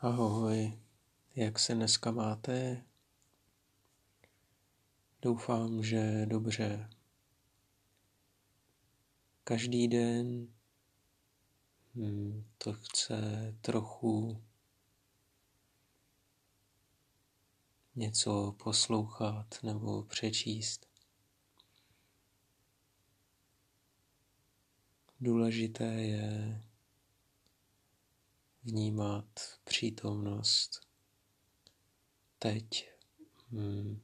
Ahoj, jak se dneska máte? Doufám, že dobře. Každý den hmm, to chce trochu něco poslouchat nebo přečíst. Důležité je vnímat přítomnost teď. Hmm.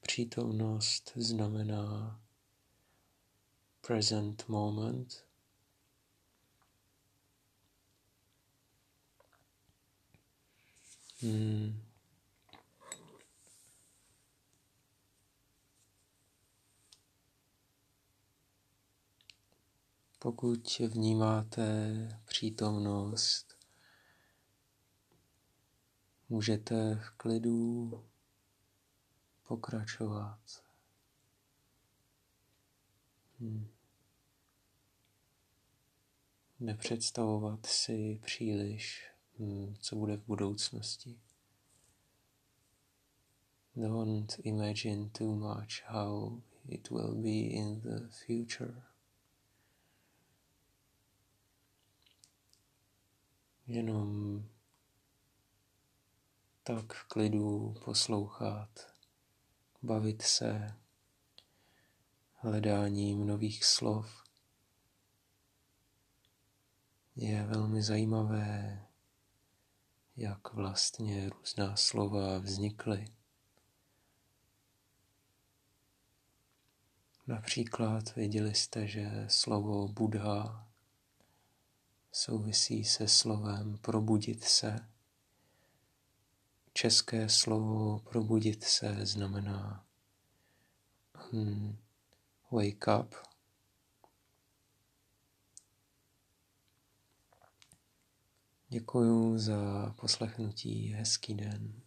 Přítomnost znamená present moment. Hmm. Pokud vnímáte přítomnost, můžete v klidu pokračovat. Hmm. Nepředstavovat si příliš, hmm, co bude v budoucnosti. Don't imagine too much how it will be in the future. Jenom tak v klidu poslouchat, bavit se hledáním nových slov. Je velmi zajímavé, jak vlastně různá slova vznikly. Například věděli jste, že slovo Buddha souvisí se slovem probudit se. České slovo probudit se znamená hmm, wake up. Děkuji za poslechnutí, hezký den.